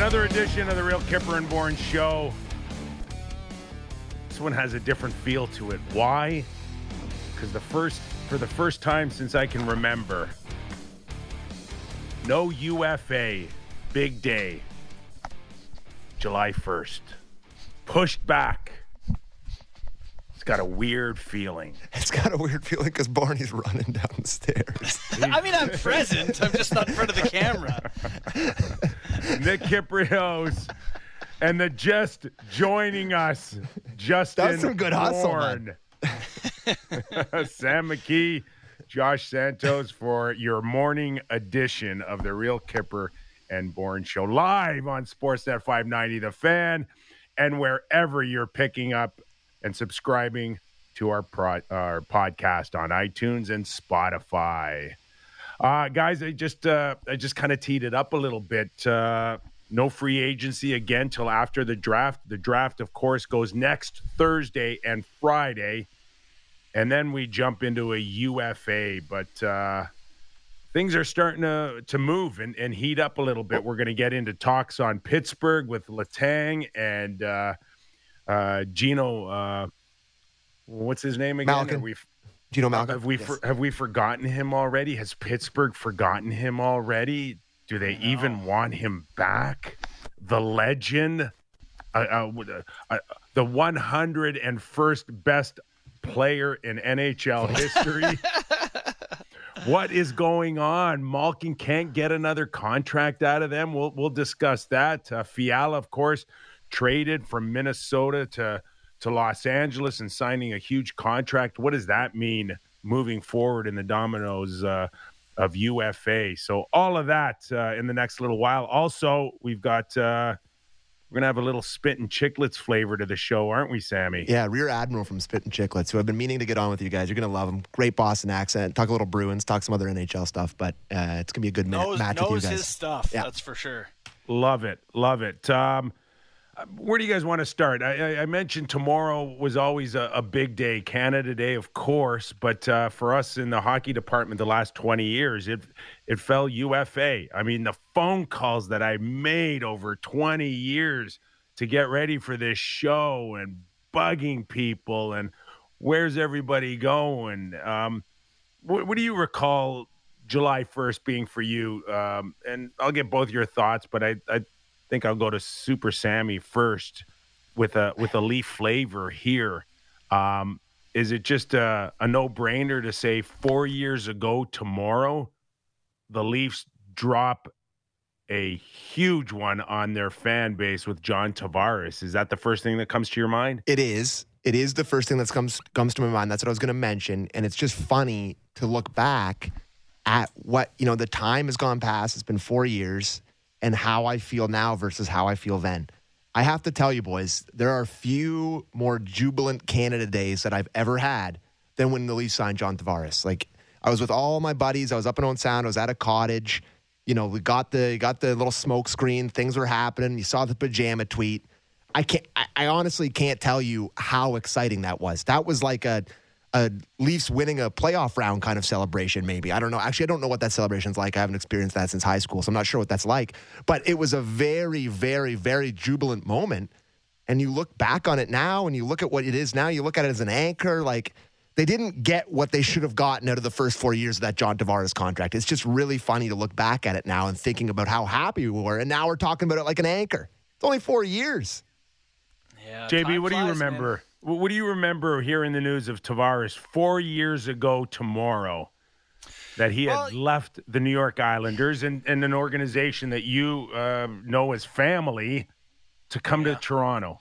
Another edition of the Real Kyper and Bourne Show. This one has a different feel to it. Why? Because the first, for the first time since I can remember, no UFA, big day, July 1st. Pushed back. It's got a weird feeling. It's got a weird feeling because Barney's running down the stairs. I mean, I'm present. I'm just not in front of the camera. Nick Kypreos and the just joining us, Justin That's some good hustle, man. Sam McKee, Josh Santos for your morning edition of the Real Kyper and Bourne Show live on Sportsnet 590 The Fan and wherever you're picking up and subscribing to our pro- our podcast on iTunes and Spotify. Uh, guys, I just uh, I just kind of teed it up a little bit. Uh, no free agency again till after the draft. The draft, of course, goes next Thursday and Friday, and then we jump into a UFA. But uh, things are starting to to move and, and heat up a little bit. We're going to get into talks on Pittsburgh with Letang and uh, uh, Gino. Uh, what's his name again? Malkin. We know Malkin? have we for, have we forgotten him already? Has Pittsburgh forgotten him already? Do they even want him back? The legend, uh, uh, uh, uh, the 101st best player in NHL history. what is going on? Malkin can't get another contract out of them. We'll we'll discuss that. Uh, Fiala, of course, traded from Minnesota to to Los Angeles and signing a huge contract. What does that mean moving forward in the dominoes uh, of UFA? So all of that uh, in the next little while. Also, we've got uh, we're gonna have a little spit and chicklets flavor to the show, aren't we, Sammy? Yeah, Rear Admiral from Spittin' Chicklets, who I've been meaning to get on with you guys. You're going to love him. Great Boston accent. Talk a little Bruins, talk some other NHL stuff, but uh, it's going to be a good minute, Knows, match with you knows guys. his stuff. Yeah. That's for sure. Love it, love it. Um, where do you guys want to start? I, I, mentioned tomorrow was always a, a big day, Canada Day, of course. But uh, for us in the hockey department, the last twenty years, it it fell UFA. I mean, the phone calls that I made over twenty years to get ready for this show and bugging people and where's everybody going? Um, what, what do you recall July 1st being for you? Um, and I'll get both your thoughts, but I, I think I'll go to Super Sammy first with a with a leaf flavor here. Um, is it just a, a no brainer to say four years ago tomorrow, the Leafs drop a huge one on their fan base with John Tavares? Is that the first thing that comes to your mind? It is. It is the first thing that comes comes to my mind. That's what I was going to mention, and it's just funny to look back at what you know. The time has gone past. It's been four years, and how I feel now versus how I feel then. I have to tell you, boys, there are few more jubilant Canada days that I've ever had than when the Leafs signed John Tavares. Like I was with all my buddies. I was up in Owen Sound. I was at a cottage. You know, we got the got the little smoke screen. Things were happening. You saw the pajama tweet. I can't. I, I honestly can't tell you how exciting that was. That was like a a Leafs winning a playoff round kind of celebration. Maybe I don't know. Actually, I don't know what that celebration's like. I haven't experienced that since high school, so I'm not sure what that's like. But it was a very, very, very jubilant moment. And you look back on it now, and you look at what it is now. You look at it as an anchor. Like they didn't get what they should have gotten out of the first four years of that John Tavares contract. It's just really funny to look back at it now and thinking about how happy we were. And now we're talking about it like an anchor. It's only four years. Yeah. JB, time what do you remember? man. What do you remember hearing the news of Tavares four years ago tomorrow? That he had Well- left the New York Islanders and, and an organization that you uh, know as family to come to Toronto.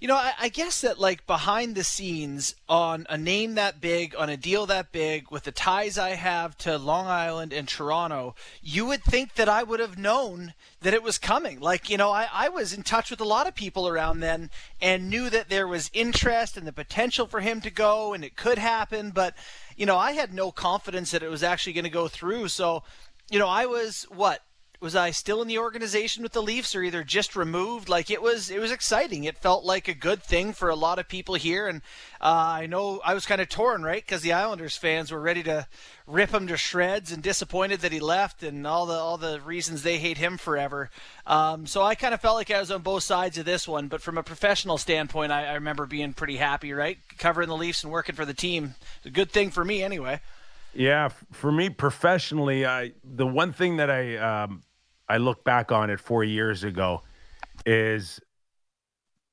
You know, I, I guess that like behind the scenes on a name that big, on a deal that big, with the ties I have to Long Island and Toronto, you would think that I would have known that it was coming. Like, you know, I, I was in touch with a lot of people around then and knew that there was interest and the potential for him to go and it could happen, but you know, I had no confidence that it was actually going to go through. So, you know, I was what was I still in the organization with the Leafs or either just removed? Like it was it was exciting. It felt like a good thing for a lot of people here, and uh, I know I was kind of torn, right? Because the Islanders fans were ready to rip him to shreds and disappointed that he left and all the all the reasons they hate him forever. Um, so I kind of felt like I was on both sides of this one. But from a professional standpoint, I, I remember being pretty happy, right? Covering the Leafs and working for the team, a good thing for me anyway. Yeah, for me professionally, I the one thing that I um, I look back on it four years ago is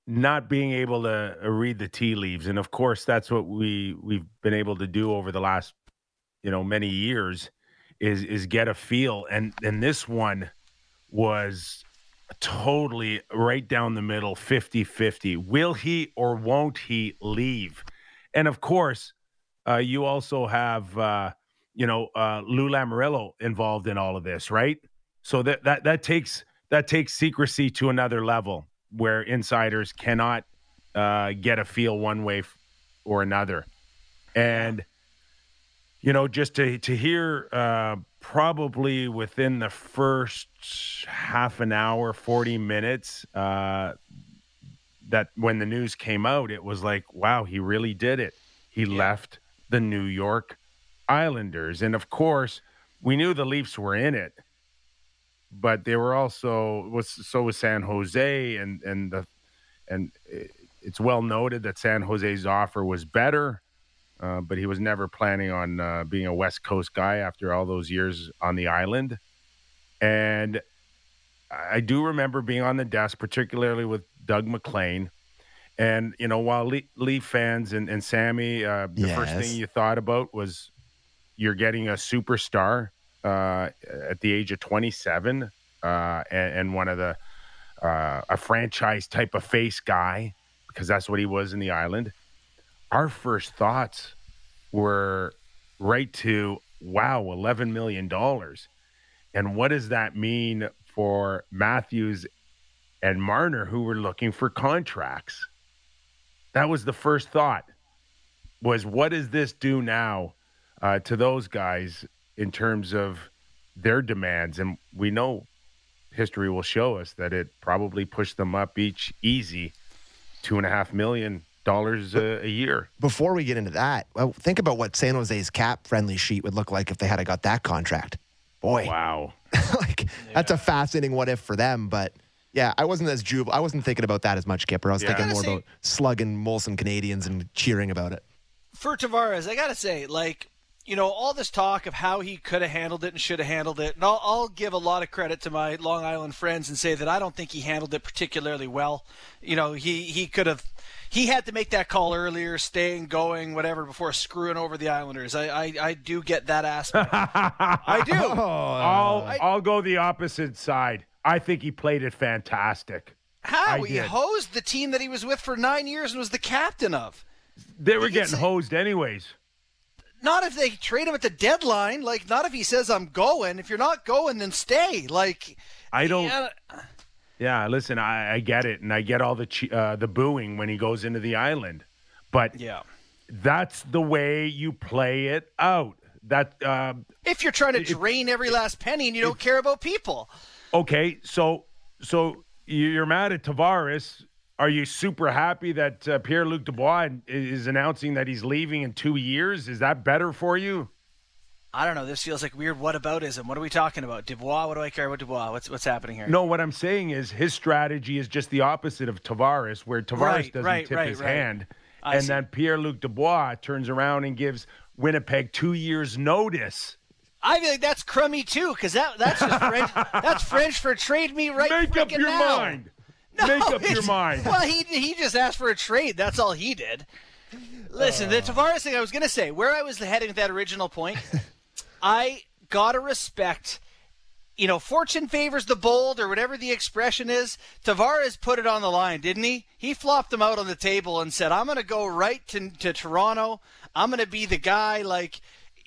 not being able to uh, read the tea leaves, and of course that's what we we've been able to do over the last you know many years is is get a feel, and and this one was totally right down the middle 50-50 will he or won't he leave? And of course uh, you also have uh, you know uh, Lou Lamoriello involved in all of this, right? So that that that takes that takes secrecy to another level where insiders cannot uh, get a feel one way f- or another, and you know just to to hear uh, probably within the first half an hour, forty minutes. Uh, that when the news came out, it was like, wow, he really did it. He yeah. left the New York Islanders. And of course, we knew the Leafs were in it, but they were also was so was San Jose and and the and it's well noted that San Jose's offer was better, uh, but he was never planning on uh, being a West Coast guy after all those years on the island. And I do remember being on the desk, particularly with Doug MacLean, and you know, while Leaf fans and, and Sammy, uh, the yes. first thing you thought about was you're getting a superstar uh, at the age of 27, uh, and, and, one of the uh, a franchise type of face guy because that's what he was in the island. Our first thoughts were right to wow, 11 million dollars, and what does that mean for Matthews and Marner who were looking for contracts? That was the first thought. Was what does this do now uh, to those guys in terms of their demands? And we know history will show us that it probably pushed them up each easy two and a half million dollars a, a, year. Before we get into that, well, think about what San Jose's cap friendly sheet would look like if they had got that contract. Boy, wow, like yeah. that's a fascinating what if for them, but yeah, I wasn't as jub. I wasn't thinking about that as much, Kyper. I was yeah. thinking more say, about slugging Molson Canadians and cheering about it. For Tavares, I gotta say, like you know, all this talk of how he could have handled it and should have handled it, and I'll, I'll, give a lot of credit to my Long Island friends and say that I don't think he handled it particularly well. You know, he he could have. He had to make that call earlier, staying going, whatever, before screwing over the Islanders. I, I, I do get that aspect. I do. Oh, I'll, I, I'll go the opposite side. I think he played it fantastic. How? I he did. hosed the team that he was with for nine years and was the captain of. They were getting hosed anyways. Not if they trade him at the deadline. Like, not if he says, I'm going. If you're not going, then stay. Like, I don't. Yeah, yeah listen, I, I, get it. And I get all the, uh, the booing when he goes into the island. But yeah, that's the way you play it out. That uh, If you're trying to if, drain every last penny and you don't care about people. Okay, so so you're mad at Tavares. Are you super happy that uh, Pierre Luc Dubois is announcing that he's leaving in two years? Is that better for you? I don't know. This feels like weird What whataboutism. What are we talking about? Dubois? What do I care about Dubois? What's what's happening here? No, what I'm saying is his strategy is just the opposite of Tavares, where Tavares right, doesn't right, tip right, his hand, I and see. then Pierre Luc Dubois turns around and gives Winnipeg two years' notice I feel like that's crummy too, because that that's just French. that's French for trade me right. Now. Make up your now. mind. No, Make up your mind. Well, he he just asked for a trade. That's all he did. Listen, uh. the Tavares thing I was going to say, where I was heading with that original point, I gotta respect. You know, fortune favors the bold, or whatever the expression is. Tavares put it on the line, didn't he? He flopped them out on the table and said, "I'm going to go right to, to Toronto. I'm going to be the guy." Like,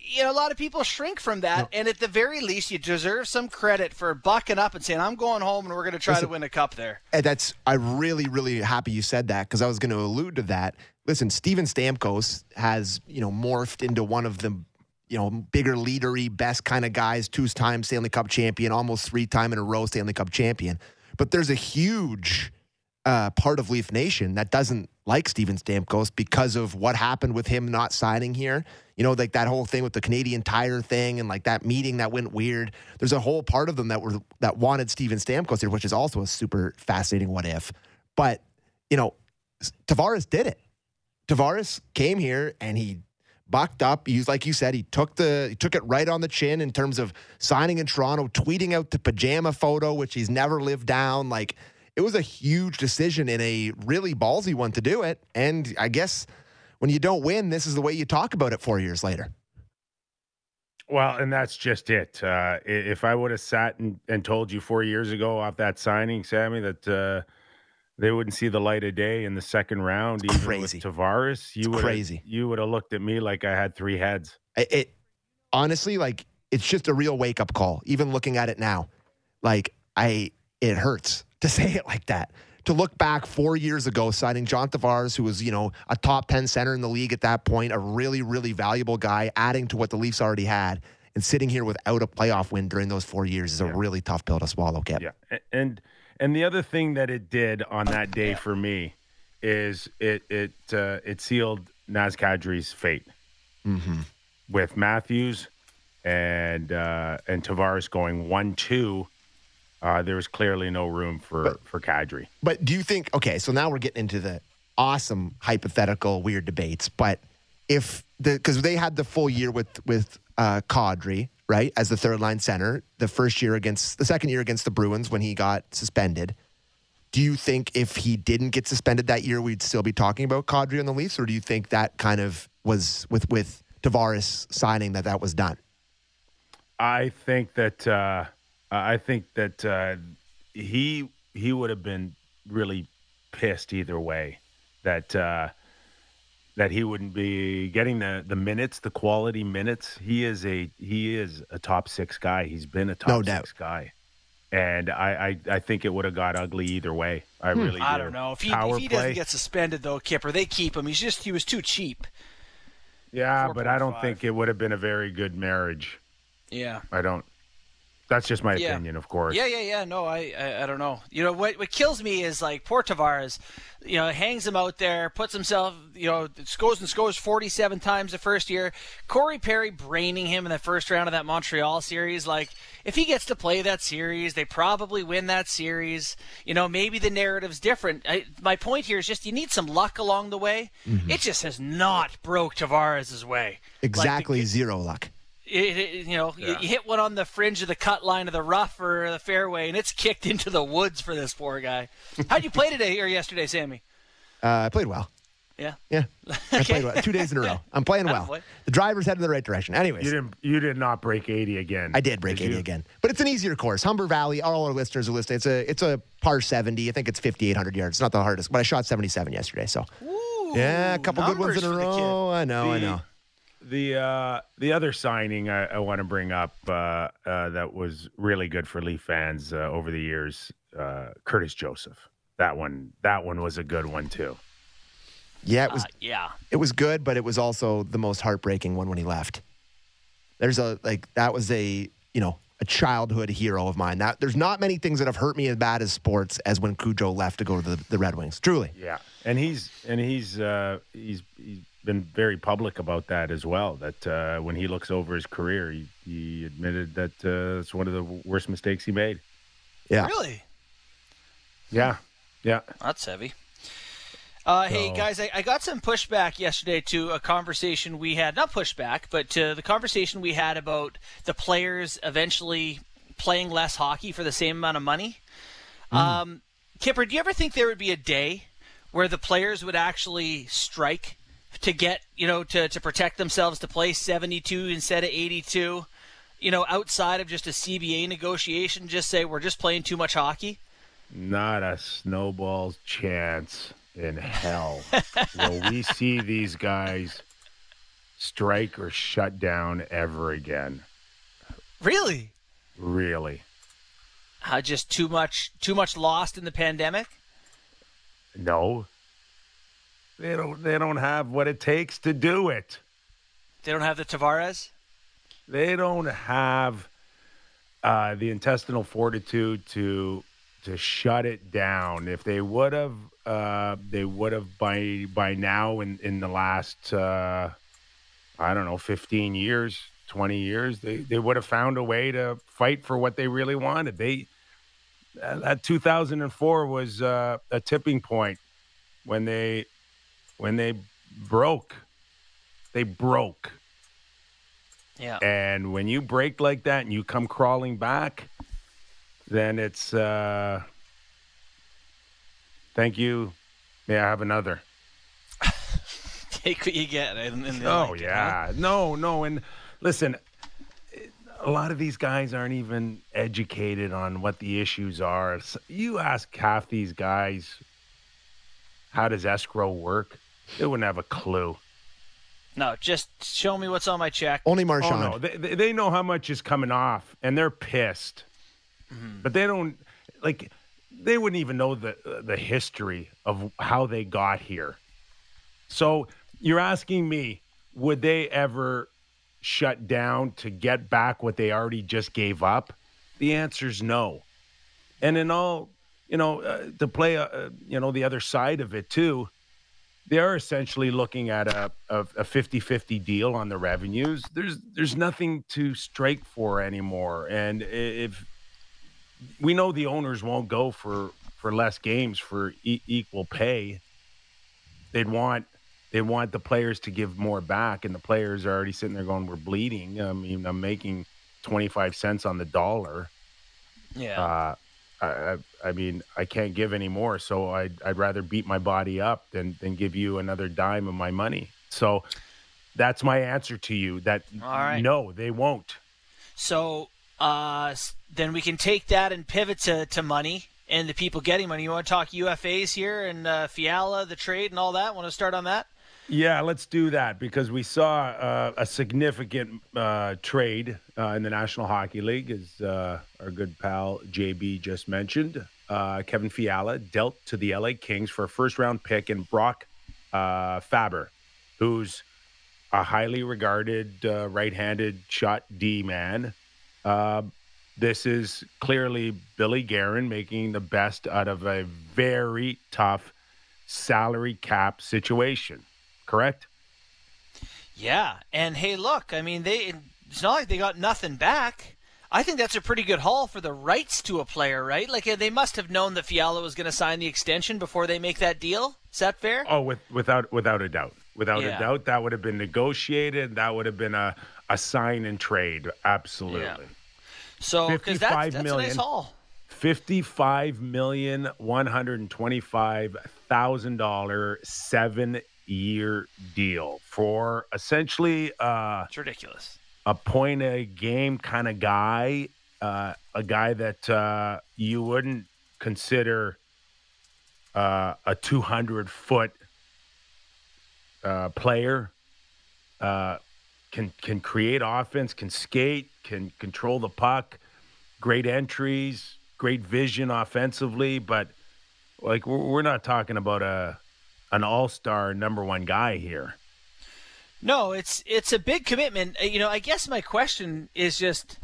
you know, a lot of people shrink from that, no. and at the very least, you deserve some credit for bucking up and saying, "I'm going home, and we're going to try Listen, to win a cup there." And that's I'm really, really happy you said that because I was going to allude to that. Listen, Steven Stamkos has you know morphed into one of the you know, bigger leadery, best kind of guys, two time Stanley Cup champion, almost three time in a row Stanley Cup champion. But there's a huge uh, part of Leaf Nation that doesn't like Steven Stamkos because of what happened with him not signing here. You know, like that whole thing with the Canadian Tire thing and like that meeting that went weird. There's a whole part of them that were that wanted Steven Stamkos here, which is also a super fascinating what if. But you know, Tavares did it. Tavares came here and he bucked up. He's like you said, he took the he took it right on the chin in terms of signing in Toronto, tweeting out the pajama photo, which he's never lived down. Like it was a huge decision and a really ballsy one to do it. And I guess when you don't win, this is the way you talk about it four years later. Well, and that's just it. Uh, if I would have sat and, and told you four years ago off that signing, Sammy, that uh, they wouldn't see the light of day in the second round, even crazy. with Tavares, you would crazy. You would have looked at me like I had three heads. It, it honestly, like it's just a real wake up call. Even looking at it now, like I, it hurts to say it like that. To look back four years ago, signing John Tavares, who was, you know, a top 10 center in the league at that point, a really, really valuable guy, adding to what the Leafs already had, and sitting here without a playoff win during those four years is a really tough pill to swallow, Kip. Yeah, and and the other thing that it did on that day for me is it it uh, it sealed Naz Kadri's fate Mm-hmm. with Matthews and uh, and Tavares going one two. Uh, there was clearly no room for But- for Kadri. But do you think, okay, so now we're getting into the awesome hypothetical weird debates, but if the, because they had the full year with, with uh, Kadri, right, as the third line center, the first year against, the second year against the Bruins when he got suspended. Do you think if he didn't get suspended that year, we'd still be talking about Kadri on the Leafs, or do you think that kind of was with with Tavares signing that that was done? I think that uh, I think that uh, he he would have been really pissed either way that uh, that he wouldn't be getting the the minutes, the quality minutes. He is a he is a top six guy. He's been a top No doubt. six guy, and I I, I think it would have got ugly either way. I really Hmm. I do. don't know if he Power if he play, doesn't get suspended though, Kyper. They keep him. He's just he was too cheap. yeah, but I don't think it would have been a very good marriage. Yeah. I don't. That's just my Yeah. opinion, of course. Yeah, yeah, yeah. No, I, I, I don't know. You know what? What kills me is like poor Tavares. You know, hangs him out there, puts himself. You know, scores and scores forty-seven times the first year. Corey Perry braining him in the first round of that Montreal series. Like, if he gets to play that series, they probably win that series. You know, maybe the narrative's different. I, my point here is just you need some luck along the way. Mm-hmm. It just has not broke Tavares's way. Like, the- Exactly zero luck. It, it- you know, you, Yeah. you hit one on the fringe of the cut line of the rough or the fairway, and it's kicked into the woods for this poor guy. How'd you play today or yesterday, Sammy? Uh, I played well. Yeah. Yeah, I played well. Two days in a row. I'm playing well. The driver's headed in the right direction. Anyways, You didn't. You did not break eighty again. I did break 80 you? again, but it's an easier course. Humber Valley, all our listeners are listening. It's a it's a par 70. I think it's 5,800 yards. It's not the hardest, but I shot 77 yesterday. So Ooh, yeah, a couple good ones in a numbers for row. I know, I know. The uh, the other signing I, I want to bring up uh, uh, that was really good for Leaf fans uh, over the years, uh, Curtis Joseph. That one that one was a good one too. Yeah, it was Uh, yeah. it was good, but it was also the most heartbreaking one when he left. There's a like that was a you know a childhood hero of mine. That there's not many things that have hurt me as bad as sports as when Cujo left to go to the, the Red Wings. Truly. Yeah, and he's and he's uh, he's he's been very public about that as well. That uh, when he looks over his career, he, he admitted that uh, it's one of the worst mistakes he made. Yeah. Really? Yeah, yeah. That's heavy. Uh, hey guys, I, I got some pushback yesterday to a conversation we had. Not pushback, but to the conversation we had about the players eventually playing less hockey for the same amount of money. Um, Kipper, do you ever think there would be a day where the players would actually strike to get, you know, to, to protect themselves to play 72 instead of 82? You know, outside of just a CBA negotiation, just say we're just playing too much hockey? Not a snowball's chance in hell will we see these guys strike or shut down ever again. Really? Really. Uh, just too much, too much lost in the pandemic. No. They don't they don't have what it takes to do it. They don't have the Tavares. they don't have uh, the intestinal fortitude to to shut it down. If they would have, uh, they would have by by now in in the last uh, I don't know, fifteen years, twenty years, they they would have found a way to fight for what they really wanted. They that 2004 was uh, a tipping point when they when they broke. They broke. Yeah. And when you break like that and you come crawling back, then it's uh thank you. May I have another? Take what you get. In, in the Oh like, yeah. No, no, and listen, a lot of these guys aren't even educated on what the issues are. You ask half these guys how does escrow work? They wouldn't have a clue. No, just show me what's on my check. Only Oh Marshawn. no, they, they they know how much is coming off, and they're pissed. But they don't like. They wouldn't even know the the history of how they got here. So you're asking me, would they ever shut down to get back what they already just gave up? The answer's no. And in all, you know, uh, to play, uh, you know, the other side of it too, they are essentially looking at a, a, a 50-50 deal on the revenues. There's there's nothing to strike for anymore. And if we know the owners won't go for for less games for e- equal pay, they'd want they want the players to give more back, and the players are already sitting there going, "We're bleeding." I mean, I'm making 25 cents on the dollar. Yeah. Uh, I, I, mean, I can't give any more, so I'd, I'd rather beat my body up than, than give you another dime of my money. So that's my answer to you. That All right. no, they won't. So uh, then we can take that and pivot to, to money and the people getting money. You want to talk UFAs here and uh, Fiala, the trade, and all that? Want to start on that? Yeah, let's do that because we saw uh, a significant uh, trade uh, in the National Hockey League, as uh, our good pal JB just mentioned. Uh, Kevin Fiala dealt to the LA Kings for a first round pick and Brock uh, Faber, who's a highly regarded right handed shot D man. This is clearly Billy Guerin making the best out of a very tough salary cap situation correct? Yeah. And hey, look, I mean, they it's not like they got nothing back. I think that's a pretty good haul for the rights to a player, right? Like they must have known that Fiala was going to sign the extension before they make that deal. Is that fair? Oh, with, without without a doubt, without Yeah. a doubt, that would have been negotiated. That would have been a, a sign and trade. Absolutely. Yeah. so because that's, 55 that's a nice haul. Fifty-five million one hundred twenty-five thousand dollar seven-year deal for essentially uh, It's ridiculous. a point a game kind of guy, uh, a guy that uh, you wouldn't consider uh, a 200 foot uh, player. Uh, can can create offense, can skate, can control the puck, great entries, great vision offensively, but like we're, we're not talking about a an all star number one guy here. No, it's it's a big commitment. Uh, You know, I guess my question is just,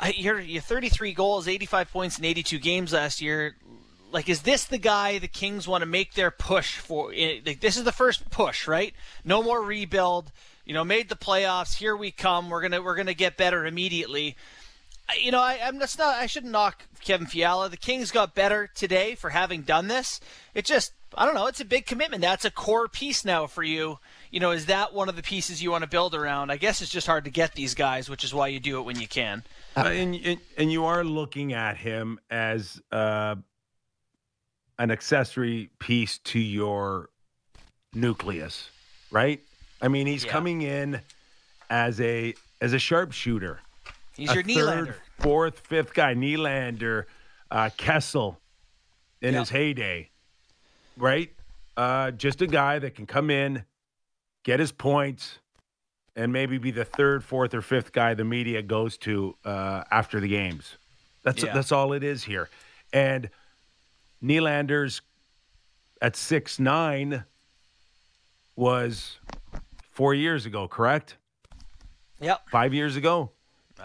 I, you're you're 33 goals, 85 points in 82 games last year. Like, is this the guy the Kings want to make their push for? Like, this is the first push, right? No more rebuild. You know, made the playoffs. Here we come. We're gonna we're gonna get better immediately. You know, I, I'm that's not. I shouldn't knock Kevin Fiala. The Kings got better today for having done this. It just, I don't know. It's a big commitment. That's a core piece now for you. You know, is that one of the pieces you want to build around? I guess it's just hard to get these guys, which is why you do it when you can. Uh, and, and and you are looking at him as uh, an accessory piece to your nucleus, right? I mean, he's Yeah. coming in as a as a sharpshooter, He's a your third, Nylander. fourth, fifth guy, Nylander, uh, Kessel, in Yeah. his heyday, right? Uh, just a guy that can come in, get his points, and maybe be the third, fourth, or fifth guy the media goes to uh, after the games. That's Yeah. that's all it is here. And Nylander's at six nine was four years ago, correct? Yep. Five years ago.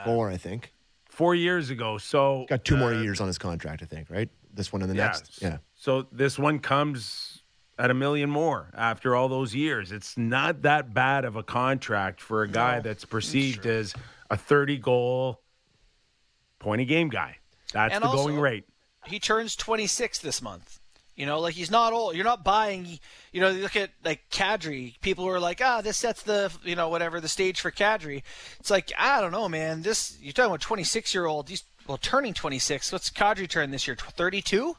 Four, I think. four years ago. So Got two more uh, years on his contract, I think, right? This one and the yeah, next. Yeah. So this one comes at a million more after all those years. It's not that bad of a contract for a guy that's perceived as a 30 goal point a game guy. That's And the also- going rate. he turns 26 this month. You know, like he's not old. You're not buying. You know, you look at like Kadri. People were like, ah, this sets the you know whatever the stage for Kadri. It's like I don't know, man. This you're talking about 26 year old. He's well turning 26. What's Kadri turn this year? 32.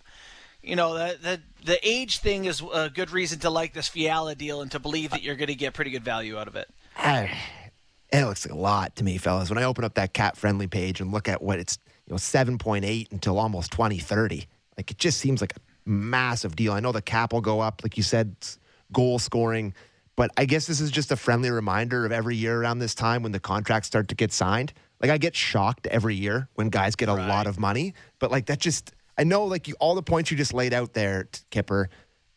You know, the the the age thing is a good reason to like this Fiala deal and to believe that you're going to get pretty good value out of it. It looks like a lot to me, fellas. When I open up that CapFriendly page and look at what it's, you know, 7.8 until almost 2030, like it just seems like a massive deal. I know the cap will go up, like you said, goal scoring, but I guess this is just a friendly reminder of every year around this time when the contracts start to get signed. Like I get shocked every year when guys get a lot of money, but like that just, I know like you, all the points you just laid out there, Kyper,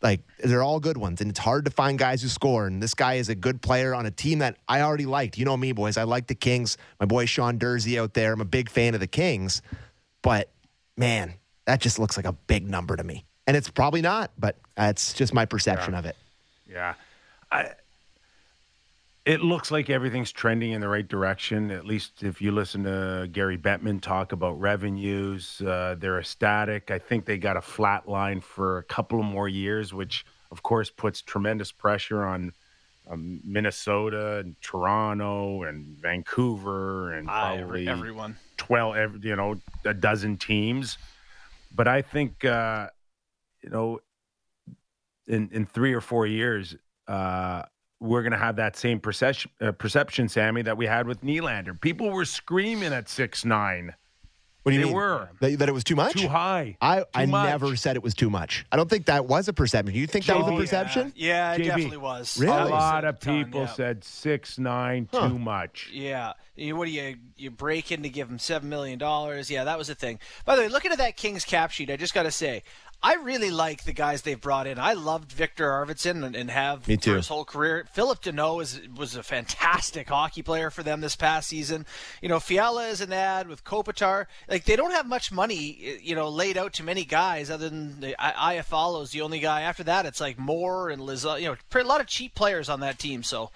like they're all good ones and it's hard to find guys who score and this guy is a good player on a team that i already liked. You know me boys i like the kings. My boy sean Durzi out there i'm a big fan of the kings but man that just looks like a big number to me. And it's probably not but that's just my perception of it. Yeah. I, it looks like everything's trending in the right direction. At least if you listen to Gary Bettman talk about revenues, uh, they're ecstatic. I think they got a flat line for a couple of more years, which of course puts tremendous pressure on um, Minnesota and Toronto and Vancouver and Ah, probably every, everyone. 12 ev- you know a dozen teams but i think uh you know in in 3 or 4 years uh we're going to have that same perception uh, perception Sammy that we had with Nylander. People were screaming at six nine. what do you mean? They mean were. that, that it was too much Too high. i, Too I much. never said it was too much i don't think that was a perception you think that was a perception Yeah, it JB. definitely was. Really? A lot a of ton, people yeah. said 6'9 Huh. too much. Yeah. You, what do you you break in to give him seven million dollars? Yeah, that was the thing. By the way, looking at that Kings cap sheet, I just got to say, I really like the guys they've brought in. I loved Viktor Arvidsson and, and have Me too. for his whole career. Phillip Danault is was a fantastic hockey player for them this past season. You know, Fiala is an ad with Kopitar. Like they don't have much money, you know, laid out to many guys other than the I- Iafallo's the only guy. After that, it's like Moore and Liz. You know, a lot of cheap players on that team. So.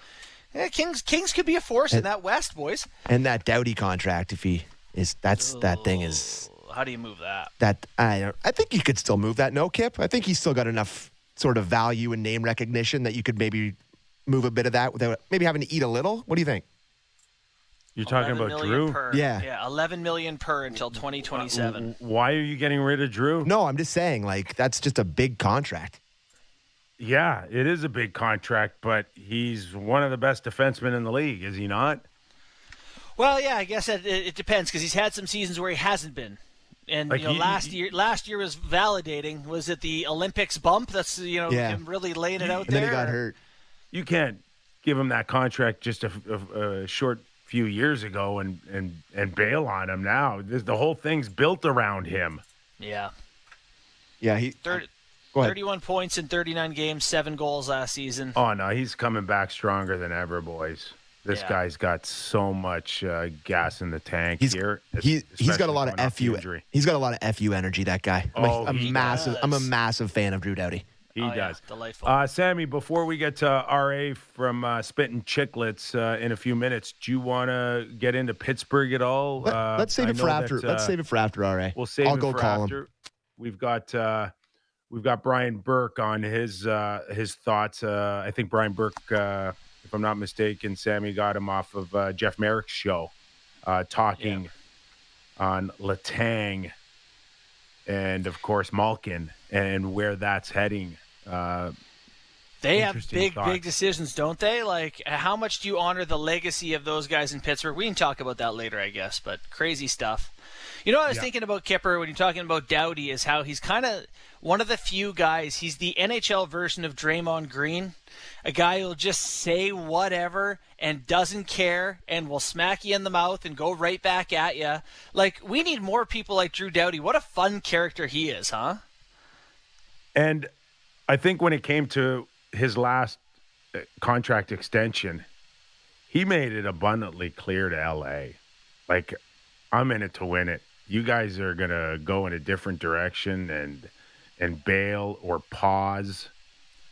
Yeah, Kings Kings could be a force in that West, boys. and that Doughty contract if he is that's that thing is How do you move that? that I I think you could still move that. No, Kip. I think he's still got enough sort of value and name recognition that you could maybe move a bit of that without maybe having to eat a little. What do you think? You're talking about Drew? Per, Yeah. yeah, eleven million per until twenty twenty seven. Uh, why are you getting rid of Drew? No, I'm just saying like that's just a big contract. Yeah, it is a big contract, but he's one of the best defensemen in the league, is he not? Well, yeah, I guess it, it, it depends because he's had some seasons where he hasn't been. And Like you know, he- last year, last year was validating. Was it the Olympics bump? That's you know Yeah. him really laying it out And then there. he got hurt. You can't give him that contract just a, a, a short few years ago and, and, and bail on him now. This, the whole thing's built around him. Yeah, Yeah, he. Third, Go thirty-one points in thirty-nine games, seven goals last season. Oh, no, he's coming back stronger than ever, boys. This Yeah. guy's got so much uh, gas in the tank He's here. he, he's got a lot of coming off the fu. injury. He's got a lot of fu energy. That guy. I'm Oh, a, a he massive. I'm a massive fan of Drew Doughty. He Oh, yeah, does. delightful. Uh, Sammy, before we get to RA from uh, Spittin' Chicklets uh, in a few minutes, do you want to get into Pittsburgh at all? Let, Uh, us save I it for after. that, let's uh, save it for after. All right. We'll save I'll it go for call after. him. We've got uh, we've got Brian Burke on his uh, his thoughts. Uh, I think Brian Burke, uh, if I'm not mistaken, Sammy got him off of uh, Jeff Marek's show, uh, talking on Letang, and of course Malkin and where that's heading. Uh, They have big, thought. big decisions, don't they? Like, how much do you honor the legacy of those guys in Pittsburgh? We can talk about that later, I guess, but crazy stuff. You know what I was Yeah. thinking about Kyper when you're talking about Doughty is how he's kind of one of the few guys. He's the NHL version of Draymond Green, a guy who'll just say whatever and doesn't care and will smack you in the mouth and go right back at you. Like, we need more people like Drew Doughty. What a fun character he is, huh? And I think when it came to his last uh, contract extension, he made it abundantly clear to LA. like I'm in it to win it. You guys are gonna go in a different direction and and bail or pause,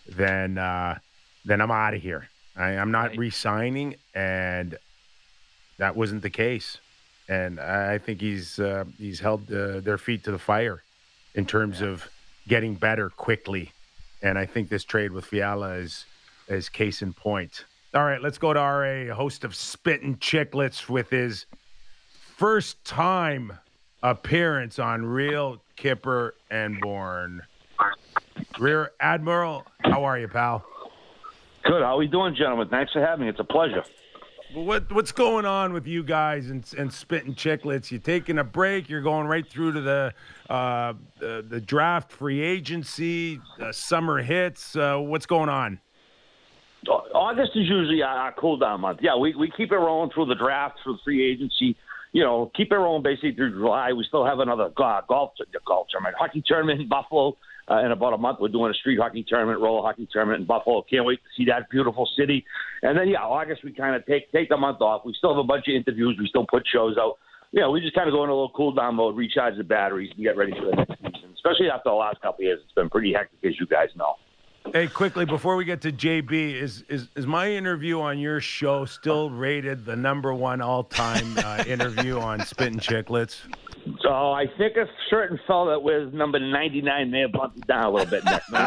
then uh, then I'm out of here. I, I'm not Right. re-signing, and that wasn't the case. And I think he's uh, he's held uh, their feet to the fire in terms of getting better quickly. And I think this trade with Fiala is is case in point. All right, let's go to RA, host of Spittin' Chicklets, with his first time appearance on Real Kyper and Bourne. Rear Admiral, how are you, pal? Good. How are we doing, gentlemen? Thanks for having me. It's a pleasure. What what's going on with you guys and and spitting chicklets? You taking a break? You're going right through to the uh, the, the draft, free agency, uh, summer hits. Uh, what's going on? August is usually our cool down month. Yeah, we, we keep it rolling through the draft, through free agency. You know, keep it rolling basically through July. We still have another uh, golf golf tournament, hockey tournament in Buffalo. Uh, in about a month, we're doing a street hockey tournament, roller hockey tournament in Buffalo. Can't wait to see that beautiful city. And then yeah, August we kind of take take the month off. We still have a bunch of interviews. We still put shows out. Yeah, we just kind of go in a little cool down mode, recharge the batteries, and get ready for the next season. Especially after the last couple of years, it's been pretty hectic, as you guys know. Hey, quickly before we get to JB, is is is my interview on your show still rated the number one all time uh, interview on Spitting Chicklets? So I think a certain fellow that wears number 99 may have bumped it down a little bit. Nick. No- no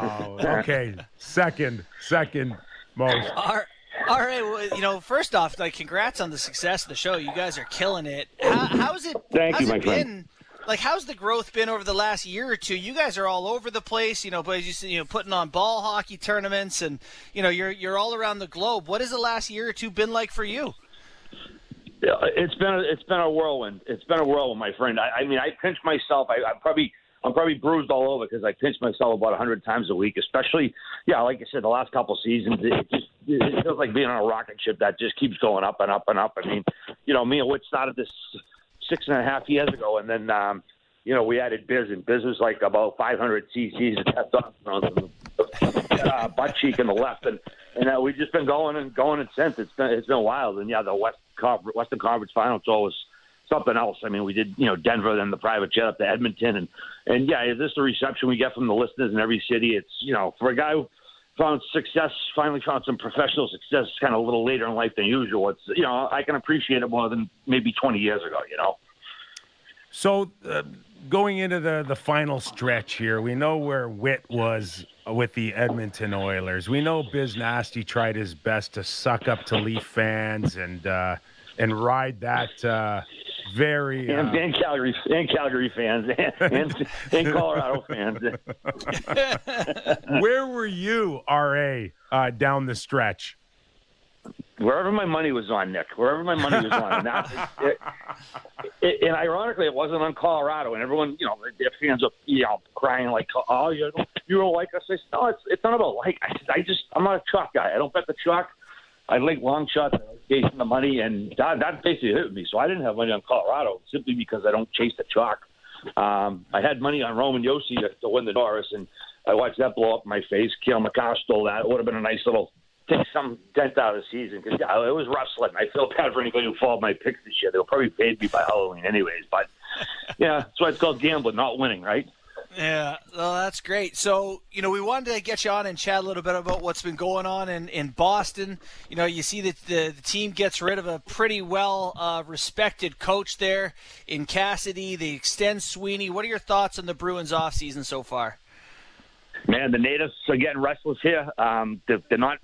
oh, disrespect. Oh, okay. Second, second most. All right. All right, well, you know, first off, like, congrats on the success of the show. You guys are killing it. How, how's it? Thank how's you, it my friend. been? Like, how's the growth been over the last year or two? You guys are all over the place. You know, but you see, you know, putting on ball hockey tournaments, and you know, you're you're all around the globe. What has the last year or two been like for you? It's been a, it's been a whirlwind. It's been a whirlwind, my friend. I, I mean, I pinch myself. I, I'm probably I'm probably bruised all over because I pinch myself about a hundred times a week. Especially, yeah, like I said, the last couple seasons, it just it feels like being on a rocket ship that just keeps going up and up and up. I mean, you know, me and Whit started this six and a half years ago, and then um, you know we added Biz, and Biz was like about 500 cc's of testosterone, uh, butt cheek in the left, and and uh, we've just been going and going and since. It's been it's been wild, and yeah, the West Con- Western Conference Final tour was something else. I mean, we did you know Denver, then the private jet up to Edmonton, and and yeah, is this the reception we get from the listeners in every city? It's you know for a guy who found success, finally found some professional success, kind of a little later in life than usual. It's you know I can appreciate it more than maybe 20 years ago. You know. So, uh, going into the, the final stretch here, we know where Whit was with the Edmonton Oilers. We know Biz Nasty tried his best to suck up to Leaf fans and uh, and ride that uh, very. and, Uh, and Calgary and Calgary fans and, and, and Colorado fans. where were you, RA, uh, down the stretch? Wherever my money was on, Nick. Wherever my money was on, and, that, it, it, and ironically, it wasn't on Colorado. And everyone, you know, their fans are you know crying like, "Oh, you don't, you don't like us?" I said, "No, it's it's not about like." I said, "I just I'm not a chalk guy. I don't bet the chalk. I like long shots. I like chasing the money, and that that basically hit me. So I didn't have money on Colorado simply because I don't chase the chalk. Um, I had money on Roman Josi to, to win the Norris, and I watched that blow up in my face. Cale Makar stole that. It would have been a nice little take some dent out of the season because yeah, it was wrestling. I feel bad for anybody who followed my picks this year. They'll probably paid me by Halloween anyways. But yeah, that's why it's called gambling, not winning, right? Yeah, well, that's great. So, you know, we wanted to get you on and chat a little bit about what's been going on in, in Boston. You know, you see that the, the team gets rid of a pretty well uh, respected coach there in Cassidy. They extend Sweeney. What are your thoughts on the Bruins offseason so far? Man, the natives are getting restless here. Um, they're, they're not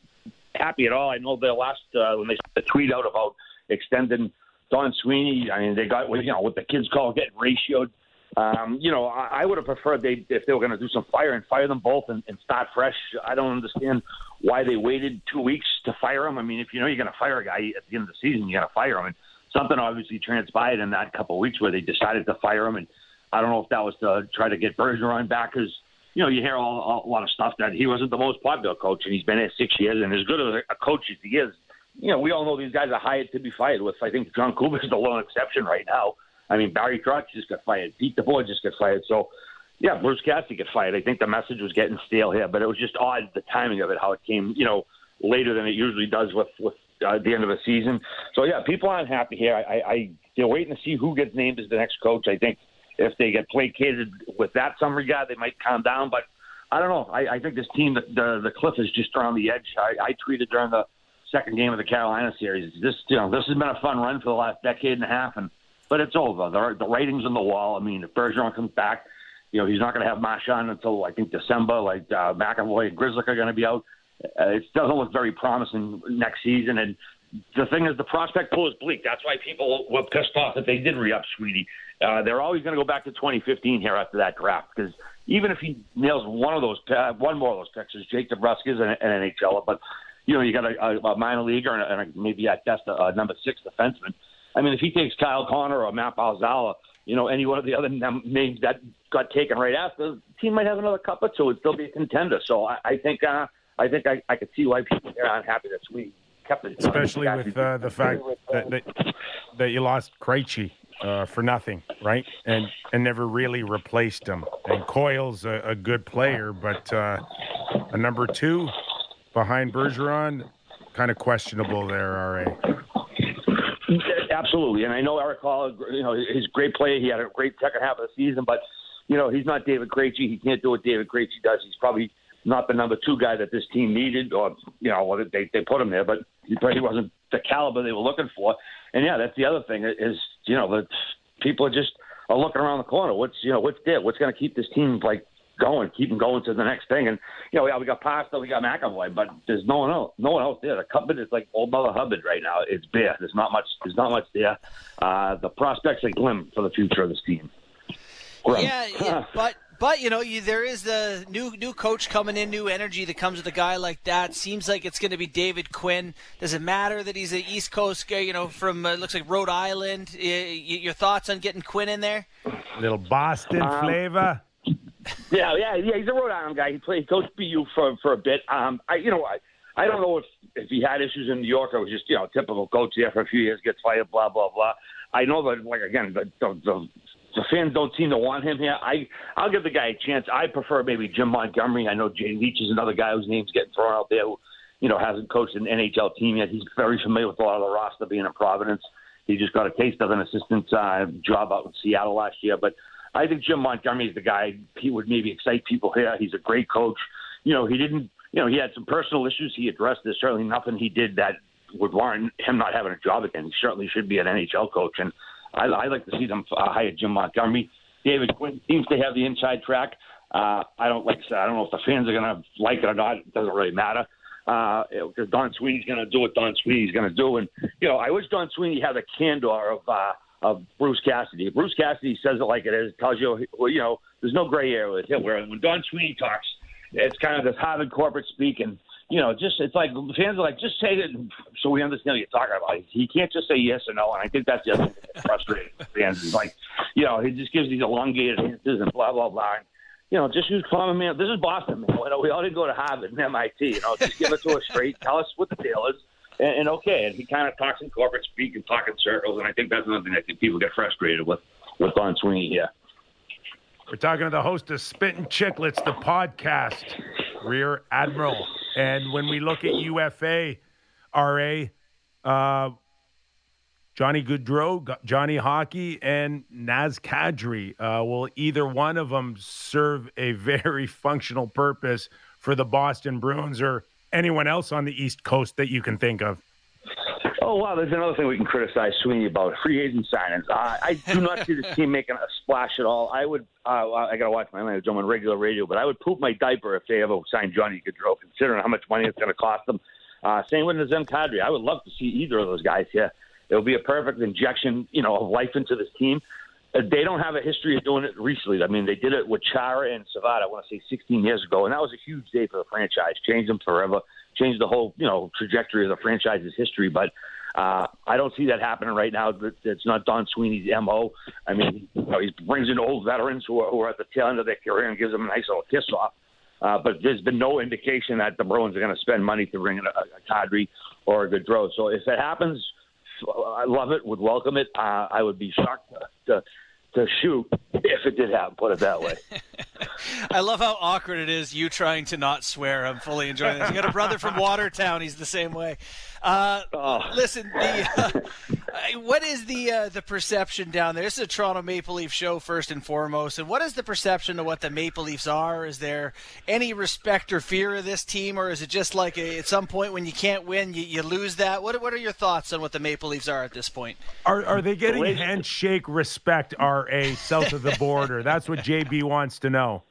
happy at all. I know their last uh, when they sent the tweet out about extending Don Sweeney. I mean, they got you know what the kids call getting ratioed. Um, you know, I, I would have preferred they if they were going to do some fire and fire them both and, and start fresh. I don't understand why they waited two weeks to fire him. I mean, if you know you're going to fire a guy at the end of the season, you got to fire him. And something obviously transpired in that couple of weeks where they decided to fire him. And I don't know if that was to try to get Bergeron back because you know, you hear all, a lot of stuff that he wasn't the most popular coach, and he's been there six years, and as good as a coach as he is, you know, we all know these guys are hired to be fired. With I think Jon Cooper is the lone exception right now. I mean, Barry Trotz just got fired. Pete DeBoer just got fired. So, yeah, Bruce Cassidy got fired. I think the message was getting stale here, but it was just odd the timing of it, how it came, you know, later than it usually does with with uh, the end of the season. So yeah, people aren't happy here. I, I they're waiting to see who gets named as the next coach. I think if they get placated with that some guy, they might calm down. But I don't know. I, I think this team, the, the the cliff is just around the edge. I, I tweeted during the second game of the Carolina series. This you know this has been a fun run for the last decade and a half, and but it's over. The, the writing's on the wall. I mean, if Bergeron comes back, you know he's not going to have Marchand until I think December. Like uh, McAvoy and Grzelcyk are going to be out. Uh, it doesn't look very promising next season, and the thing is, the prospect pool is bleak. That's why people were pissed off that they did re-up Sweeney. Uh, they're always going to go back to 2015 here after that draft because even if he nails one of those, uh, one more of those picks, is Jake DeBrusk is an, an NHL, but you know you got a, a minor leaguer and, a, and a, maybe at best a, a number six defenseman. I mean, if he takes Kyle Connor or Matt Balzala, you know, any one of the other names that got taken right after, the team might have another cup or two and still be a contender. So I, I think uh, I think I, I could see why people are unhappy kept it. Especially with uh, the fact that, that, that you lost Krejci uh, for nothing, right? And and never really replaced him. And Coyle's a, a good player, but uh, a number two behind Bergeron, kind of questionable there, RA. Absolutely, and I know Erik Haula. you know, he's a great player. He had a great second half of the season, but you know, he's not David Krejci. He can't do what David Krejci does. He's probably not the number two guy that this team needed, or you know, they they put him there, but he probably wasn't the caliber they were looking for. And yeah, that's the other thing is you know the people are just are looking around the corner. What's you know what's there? What's going to keep this team like going, keep them going to the next thing? And you know, yeah, we got Pasta, we got McAvoy, but there's no one else, no one else there. The cupboard is like old Mother Hubbard right now. It's bare. There's not much. There's not much there. Uh, the prospects are glim for the future of this team. Yeah, yeah, but but you know, you, there is the new new coach coming in, new energy that comes with a guy like that. Seems like it's going to be David Quinn. Does it matter that he's an East Coast guy? You know, from uh, looks like Rhode Island. your thoughts on getting Quinn in there? A Little Boston um, flavor. Yeah, yeah, yeah. He's a Rhode Island guy. He played coach BU for for a bit. Um, I you know I. I don't know if, if he had issues in New York or was just, you know, typical coach there for a few years, gets fired, blah, blah, blah. I know that, like, again, the, the, the the fans don't seem to want him here. I I'll give the guy a chance. I prefer maybe Jim Montgomery. I know Jay Leach is another guy whose name's getting thrown out there. Who, you know, hasn't coached an NHL team yet. He's very familiar with a lot of the roster being in Providence. He just got a taste of an assistant uh, job out in Seattle last year. But I think Jim Montgomery is the guy. He would maybe excite people here. He's a great coach. You know, he didn't. You know, he had some personal issues. He addressed. There's certainly nothing he did that would warrant him not having a job again. He certainly should be an NHL coach. And I, I like to see them uh, hire Jim Montgomery. David Quinn seems to have the inside track. Uh, I don't like. I don't know if the fans are going to like it or not. It doesn't really matter because uh, Don Sweeney's going to do what Don Sweeney's going to do. And you know, I wish Don Sweeney had the candor of uh, of Bruce Cassidy. Bruce Cassidy says it like it is. Tells you, you know, there's no gray area with him. Where when Don Sweeney talks, it's kind of this Harvard corporate speak and you know, just it's like the fans are like, just say it so we understand what you're talking about. He can't just say yes or no, and I think that's that's frustrating fans. He's like, you know, he just gives these elongated answers and blah blah blah. And, you know, just use common man. This is Boston, man. We all didn't go to Harvard and MIT. You know, just give it to us straight. Tell us what the deal is, and, and okay. And he kind of talks in corporate speak and talk in circles, and I think that's another thing that people get frustrated with with Don Sweeney here. We're talking to the host of Spittin' Chicklets, the podcast, Rear Admiral. And when we look at UFA, RA, uh, Johnny Gaudreau, Johnny Hockey, and Naz Kadri, uh, will either one of them serve a very functional purpose for the Boston Bruins or anyone else on the East Coast that you can think of? Oh wow, there's another thing we can criticize Sweeney about free agent signings. Uh, I do not see this team making a splash at all. I would, uh, I got to watch my language. on regular radio, but I would poop my diaper if they ever signed Johnny Gaudreau, considering how much money it's going to cost them. Uh, same with Nazem Kadri. I would love to see either of those guys here. It would be a perfect injection, you know, of life into this team. Uh, they don't have a history of doing it recently. I mean, they did it with Chara and Savard. I want to say 16 years ago, and that was a huge day for the franchise. Changed them forever. Changed the whole, you know, trajectory of the franchise's history. But uh, I don't see that happening right now. It's not Don Sweeney's mo. I mean, you know, he brings in old veterans who are, who are at the tail end of their career and gives them a nice little kiss off. Uh, but there's been no indication that the Bruins are going to spend money to bring in a, a Kadri or a Gaudreau. So if it happens, I love it. Would welcome it. Uh, I would be shocked to, to to shoot if it did happen. Put it that way. I love how awkward it is. You trying to not swear. I'm fully enjoying this. You got a brother from Watertown. He's the same way. Uh, Oh. Listen, the, uh, what is the uh, the perception down there? This is a Toronto Maple Leaf show first and foremost. And what is the perception of what the Maple Leafs are? Is there any respect or fear of this team, or is it just like a, at some point when you can't win, you, you lose that? What what are your thoughts on what the Maple Leafs are at this point? Are are they getting Wait. handshake respect? RA south of the border. That's what JB wants to know.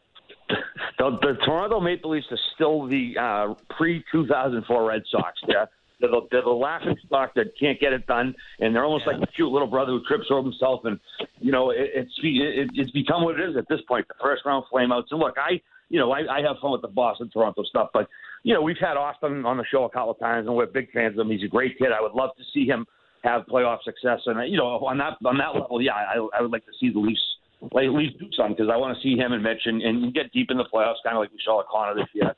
The, the Toronto Maple Leafs are still the uh, pre 2004 Red Sox. They're, they're, the, they're the laughing stock that can't get it done, and they're almost Yeah. like the cute little brother who trips over himself. And you know, it, it's it, it's become what it is at this point. The first round flameouts. And look, I you know I, I have fun with the Boston Toronto stuff, but you know we've had Austin on the show a couple of times, and we're big fans of him. He's a great kid. I would love to see him have playoff success, and you know on that on that level, yeah, I, I would like to see the Leafs. Like at least do something because I want to see him and Mitch and, and get deep in the playoffs, kind of like we saw at Connor this year.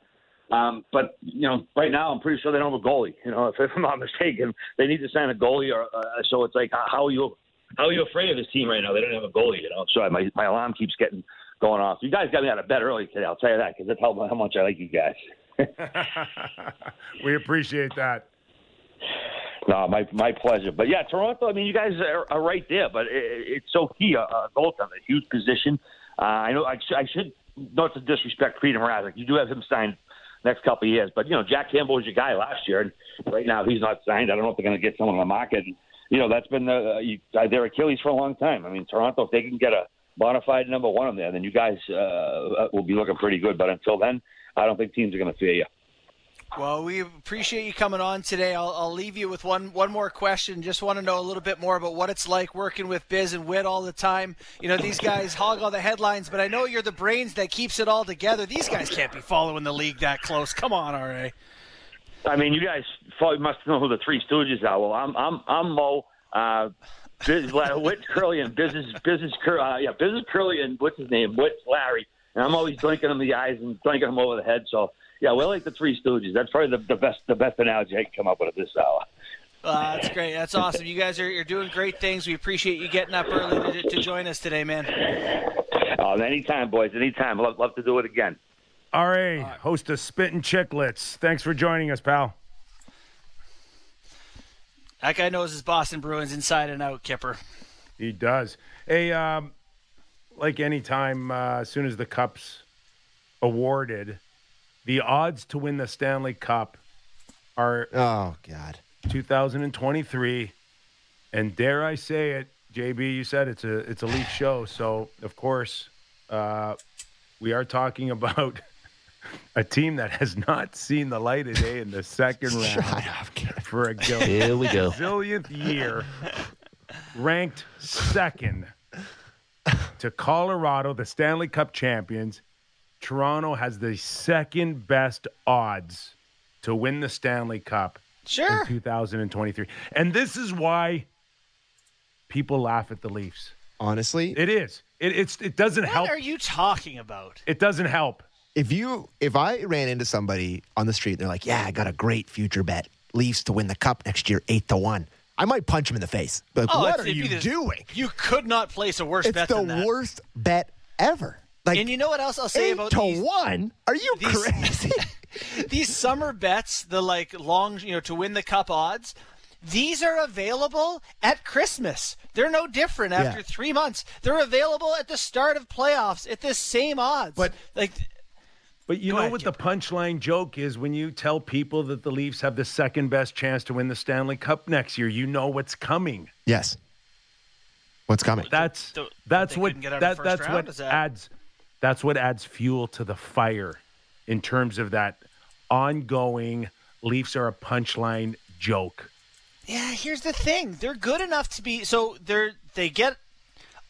Um, but you know, right now I'm pretty sure they don't have a goalie. You know, if, if I'm not mistaken, they need to sign a goalie. Or uh, so it's like, how are you? How are you afraid of this team right now? They don't have a goalie. You know, sorry, my my alarm keeps getting going off. You guys got me out of bed early today. I'll tell you that because that's how how much I like you guys. we appreciate that. No, my my pleasure. But yeah, Toronto. I mean, you guys are, are right there, but it, it's so key. A, a goaltender, a huge position. Uh, I know. I, I should not to disrespect Freedom Mrazek. You do have him signed next couple of years, but you know Jack Campbell was your guy last year, and right now he's not signed. I don't know if they're going to get someone on the market. And, you know that's been uh, uh, their Achilles for a long time. I mean, Toronto, if they can get a bona fide number one on there, then you guys uh, will be looking pretty good. But until then, I don't think teams are going to fear you. Well, we appreciate you coming on today. I'll, I'll leave you with one one more question. Just want to know a little bit more about what it's like working with Biz and Whit all the time. You know, these guys hog all the headlines, but I know you're the brains that keeps it all together. These guys can't be following the league that close. Come on, RA. I mean, you guys probably must know who the Three Stooges are. Well, I'm I'm I'm Mo, uh, Biz, Whit Curly and Business Business Cur- uh, yeah Business Curly and what's his name Whit Larry, and I'm always blinking him the eyes and blinking them over the head. So yeah, we're like the Three Stooges. That's probably the, the best the best analogy I can come up with at this hour. Uh, that's great. That's awesome. You guys are you're doing great things. We appreciate you getting up early to, to join us today, man. Uh, anytime, boys. Anytime. Love love to do it again. RA, host of Spittin' Chicklets. Thanks for joining us, pal. That guy knows his Boston Bruins inside and out, Kyper. He does. Hey, um, like any time, uh, as soon as the cup's awarded, the odds to win the Stanley Cup are Oh God. 2023, and dare I say it, JB, you said it's a it's a Leaf show, so of course, uh, we are talking about a team that has not seen the light of day in the second Shut round up, for a gil- Here we go. zillionth year, ranked second to Colorado, the Stanley Cup champions. Toronto has the second best odds to win the Stanley Cup Sure. in 2023. And this is why people laugh at the Leafs. Honestly, It is. It, it's. It doesn't What help. What are you talking about? It doesn't help. if you if I ran into somebody on the street, they're like, "Yeah, I got a great future bet, Leafs to win the cup next year, eight to one." I might punch him in the face. But Oh, what are you the- doing? You could not place a worse It's bet the than that. worst bet ever. Like And you know what else I'll say about to these, one? Are you these- crazy? these summer bets, the like long, you know, to win the cup odds? These are available at Christmas. They're no different after Yeah. three months. They're available at the start of playoffs at the same odds. But- like, But you Go know ahead, what the punchline joke is when you tell people that the Leafs have the second best chance to win the Stanley Cup next year, you know what's coming. yes. What's coming? That's Don't- that's what couldn't get out of that that's round? what Is that- adds that's what adds fuel to the fire in terms of that ongoing Leafs are a punchline joke. yeah, here's the thing. They're good enough to be so they're they get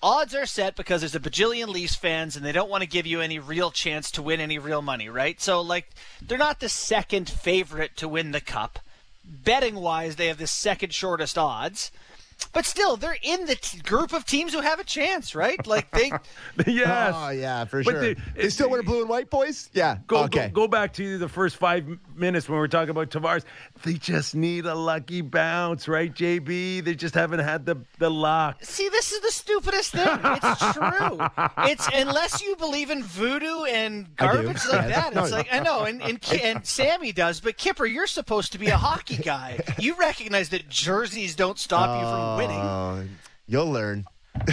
odds are set because there's a bajillion Leafs fans and they don't want to give you any real chance to win any real money, right? So like they're not the second favorite to win the cup. Betting wise, they have the second shortest odds. But still, they're in the t- group of teams who have a chance, right? Like they. yes. Oh yeah, for But sure. they- They, still wear the blue and white, boys. Yeah. Go, okay. go, go back to the first five minutes when we're talking about Tavares. They just need a lucky bounce, right, JB? They just haven't had the, the luck. See, this is the stupidest thing. It's true. It's unless you believe in voodoo and garbage like yes. that. No, It's like I know, and, and and Sammy does, but Kyper, you're supposed to be a hockey guy. You recognize that jerseys don't stop you from winning. Oh, you'll learn.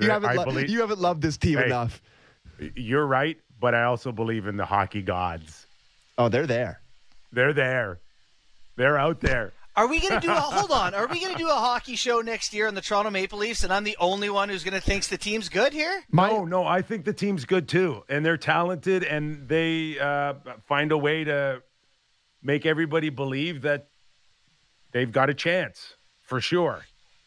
you haven't. Lo- believe- you haven't loved this team Hey. enough. You're right, but I also believe in the hockey gods. Oh, they're there. They're there. They're out there. Are we going to do a hold on? Are we going to do a hockey show next year on the Toronto Maple Leafs, and I'm the only one who's going to thinks the team's good here? My, no, no, I think the team's good too, and they're talented, and they uh, find a way to make everybody believe that they've got a chance for sure.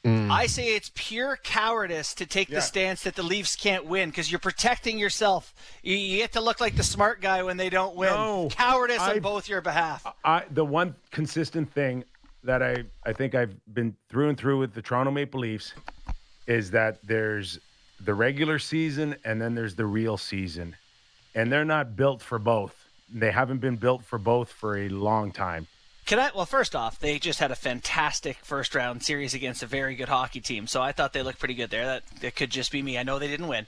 Mm. I say it's pure cowardice to take Yeah. the stance that the Leafs can't win because you're protecting yourself. You, you get to look like the smart guy when they don't win. No, cowardice on I've- both your behalf. I the one consistent thing that I I think I've been through and through with the Toronto Maple Leafs is that there's the regular season and then there's the real season. And they're not built for both. They haven't been built for both for a long time. Can I? Well, first off, they just had a fantastic first round series against a very good hockey team, so I thought they looked pretty good there. That that could just be me. I know they didn't win.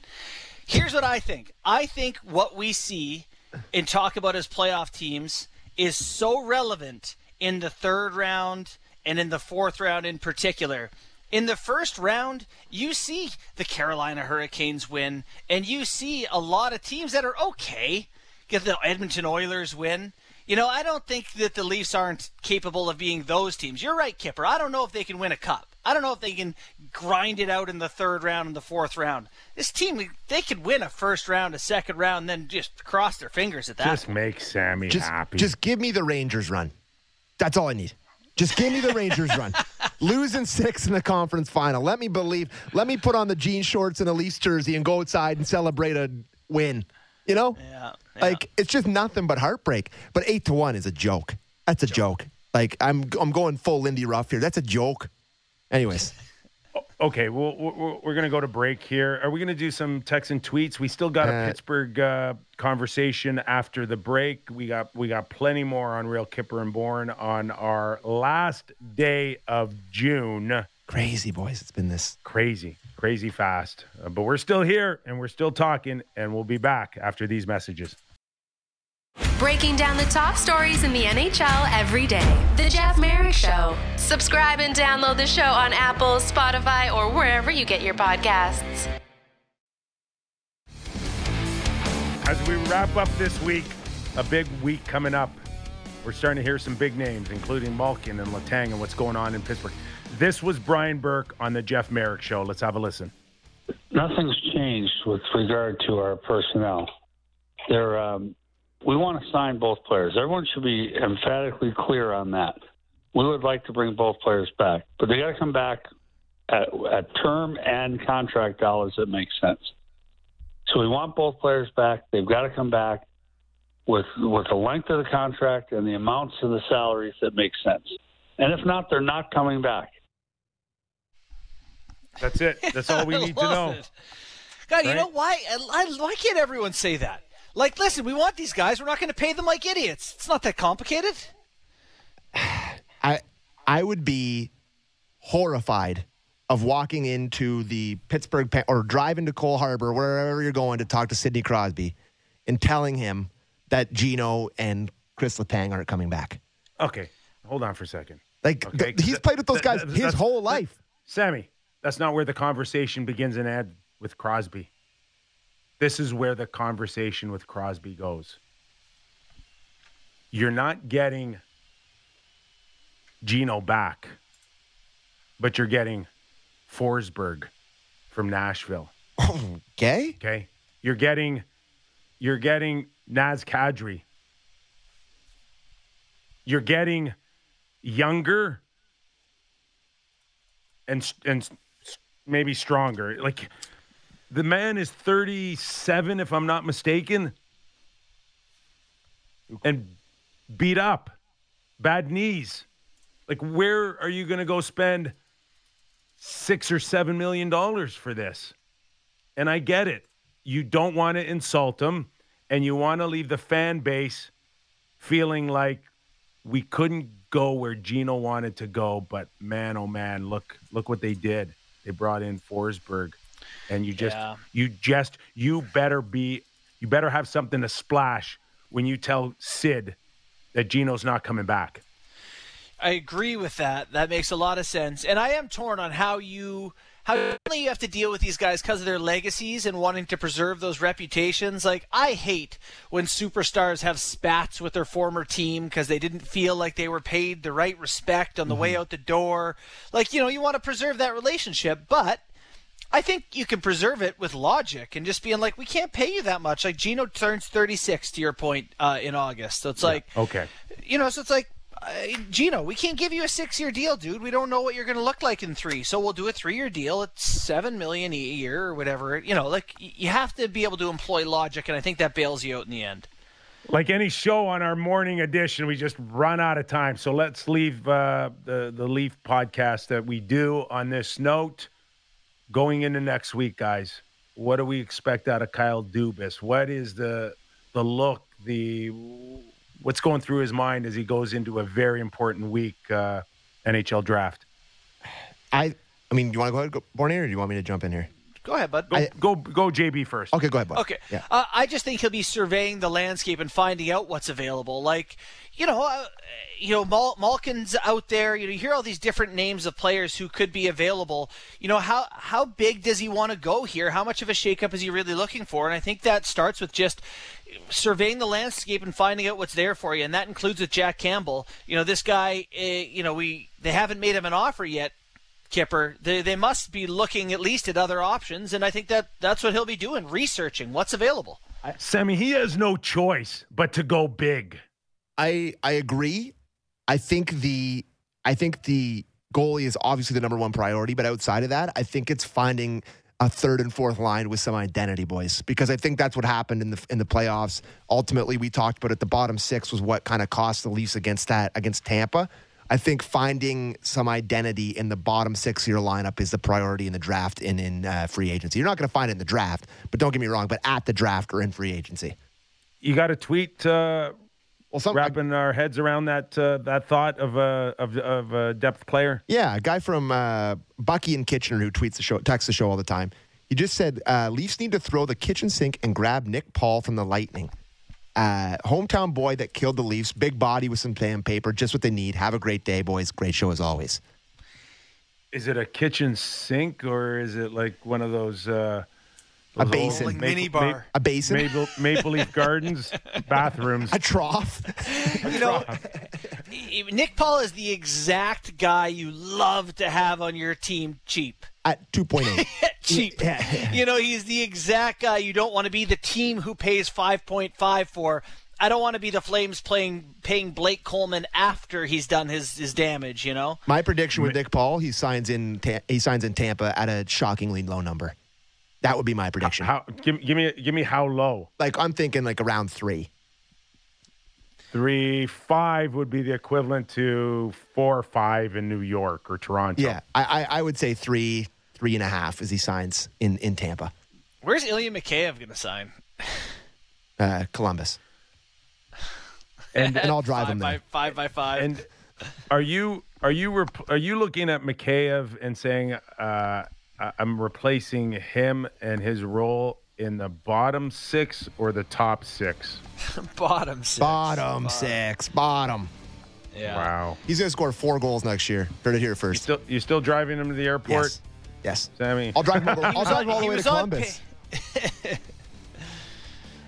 Here's what I think. I think what we see and talk about as playoff teams is so relevant in the third round and in the fourth round in particular. In the first round, you see the Carolina Hurricanes win, and you see a lot of teams that are okay. Get the Edmonton Oilers win. You know, I don't think that the Leafs aren't capable of being those teams. You're right, Kyper. I don't know if they can win a cup. I don't know if they can grind it out in the third round and the fourth round. This team, they could win a first round, a second round, and then just cross their fingers at that. Just make Sammy just, happy. just give me the Rangers run. That's all I need. Just give me the Rangers run. Losing six in the conference final. Let me believe. Let me put on the jean shorts and a Leafs jersey and go outside and celebrate a win. You know? Yeah, yeah. Like it's just nothing but heartbreak. But eight to one is a joke. That's a joke. Like I'm I'm going full Lindy Ruff here. That's a joke. Anyways, Okay, well, we're, we're going to go to break here. Are we going to do some texts and tweets? We still got a Uh, Pittsburgh uh, conversation after the break. We got we got plenty more on Real Kyper and Bourne on our last day of June. crazy boys. It's been this. Crazy, crazy fast. Uh, but we're still here and we're still talking, and we'll be back after these messages. Breaking down the top stories in the NHL every day. The Jeff Marek Show. Subscribe and download the show on Apple, Spotify, or wherever you get your podcasts. As we wrap up this week, a big week coming up. We're starting to hear some big names, including Malkin and Letang and what's going on in Pittsburgh. This was Brian Burke on the Jeff Marek Show. Let's have a listen. nothing's changed with regard to our personnel. There, um, we want to sign both players. Everyone should be emphatically clear on that. We would like to bring both players back, but they got to come back at, at term and contract dollars that make sense. So we want both players back. They've got to come back with with the length of the contract and the amounts of the salaries that make sense. And if not, they're not coming back. That's it. That's all we need to know. it. God, you know why? I- Why can't everyone say that? Like, listen, we want these guys. We're not going to pay them like idiots. It's not that complicated. I I would be horrified of walking into the Pittsburgh Pen- or driving to Cole Harbor, wherever you're going to talk to Sidney Crosby, and telling him that Gino and Chris Letang aren't coming back. Okay, hold on for a second. Like Okay, th- he's that- played with those that- guys that- his whole life. Sammy, that's not where the conversation begins and ends with Crosby. This is where the conversation with Crosby goes. You're not getting Gino back, but you're getting Forsberg from Nashville. Oh, okay, Okay, you're getting you're getting Naz Kadri. You're getting younger and and maybe stronger. Like the man is 37 if I'm not mistaken and beat up. Bad knees. Like where are you going to go spend six or seven million dollars for this. And I get it. You don't want to insult him and you want to leave the fan base feeling like we couldn't go where Gino wanted to go, but man, oh man, look look what they did. They brought in Forsberg, and you just Yeah. you just you better be you better have something to splash when you tell Sid that Gino's not coming back. I agree with that. That makes a lot of sense. And I am torn on how you how you have to deal with these guys because of their legacies and wanting to preserve those reputations. Like I hate when superstars have spats with their former team because they didn't feel like they were paid the right respect on the way mm-hmm. out the door. Like you know, you want to preserve that relationship, but I think you can preserve it with logic and just being like, we can't pay you that much. Like Gino turns 36 to your point uh, in August, so it's like Okay. you know, so it's like, uh, Gino, we can't give you a six-year deal, dude. We don't know what you're going to look like in three, so we'll do a three-year deal. It's seven million a year or whatever. You know, like you have to be able to employ logic, and I think that bails you out in the end. Like any show on our morning edition, we just run out of time. So let's leave uh, the the Leaf podcast that we do on this note. Going into next week, guys, what do we expect out of Kyle Dubas? What is the the look, the what's going through his mind as he goes into a very important week uh, NHL draft? I I mean, do you want to go ahead, go, Borneo, or do you want me to jump in here? Go ahead, bud. Go go go, JB first. Okay, go ahead, bud. Okay. Yeah. Uh, I just think he'll be surveying the landscape and finding out what's available. Like, you know, uh, you know, Mal- Malkin's out there. You know, you hear all these different names of players who could be available. You know, how how big does he want to go here? How much of a shakeup is he really looking for? And I think that starts with just surveying the landscape and finding out what's there for you, and that includes with Jack Campbell. You know, this guy. Uh, you know, we they haven't made him an offer yet. Kyper, they, they must be looking at least at other options, and I think that that's what he'll be doing, researching what's available. Sammy, he has no choice but to go big. I I agree. I think the I think the goalie is obviously the number one priority, but outside of that, I think it's finding a third and fourth line with some identity, boys. Because I think that's what happened in the in the playoffs. Ultimately, we talked about it. The bottom six was what kind of cost the Leafs against that against Tampa. I think finding some identity in the bottom six of your lineup is the priority in the draft and in uh, free agency. You're not going to find it in the draft, but don't get me wrong. But at the draft or in free agency. You got a tweet uh, Well, some wrapping our heads around that uh, that thought of a of, of a depth player. Yeah, a guy from uh, Bucky and Kitchener who tweets the show, texts the show all the time. He just said uh, Leafs need to throw the kitchen sink and grab Nick Paul from the Lightning. Uh, hometown boy that killed the Leafs, big body with some sandpaper, just what they need. Have a great day, boys. Great show as always. Is it a kitchen sink or is it like one of those? Uh, A those basin. old Like mini bar. A basin, Maple, Maple Leaf Gardens bathrooms. a trough. You know, Nick Paul is the exact guy you love to have on your team cheap. At 2.8. cheap. Yeah. You know, he's the exact guy you don't want to be the team who pays 5.5 for. I don't want to be the Flames playing paying Blake Coleman after he's done his, his damage, you know? My prediction with Nick Paul, he signs in he signs in Tampa at a shockingly low number. That would be my prediction. How? Give, give me give me how low? like I'm thinking like around three. Three five would be the equivalent to four or five in New York or Toronto. Yeah, I, I I would say three three and a half as he signs in in Tampa, Where's Ilya Mikheyev going to sign? uh, Columbus. And and I'll drive five him by there. five by five. and are you are you rep- are you looking at Mikheyev and saying uh, I- I'm replacing him and his role in the bottom six or the top six? bottom six. Bottom six, bottom. Yeah. Wow. He's gonna score four goals next year. Heard it here You first. still you still driving him to the airport, Yes, yes. Sammy? I'll drive him. All the, I'll drive him all the way to Columbus.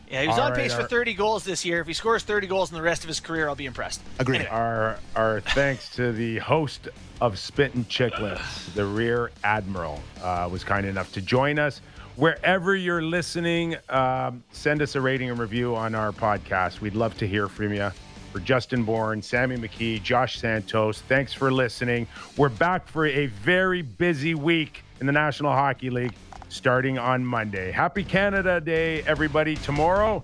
Yeah, he was All on right, pace all for 30 goals this year. If he scores 30 goals in the rest of his career, I'll be impressed. Agreed. Our our thanks to the host of Spittin' Chicklets, the Rear Admiral, uh, was kind enough to join us. Wherever you're listening, um, send us a rating and review on our podcast. We'd love to hear from you. For Justin Bourne, Sammy McKee, Josh Santos, thanks for listening. We're back for a very busy week in the National Hockey League starting on Monday. Happy Canada Day, everybody. Tomorrow,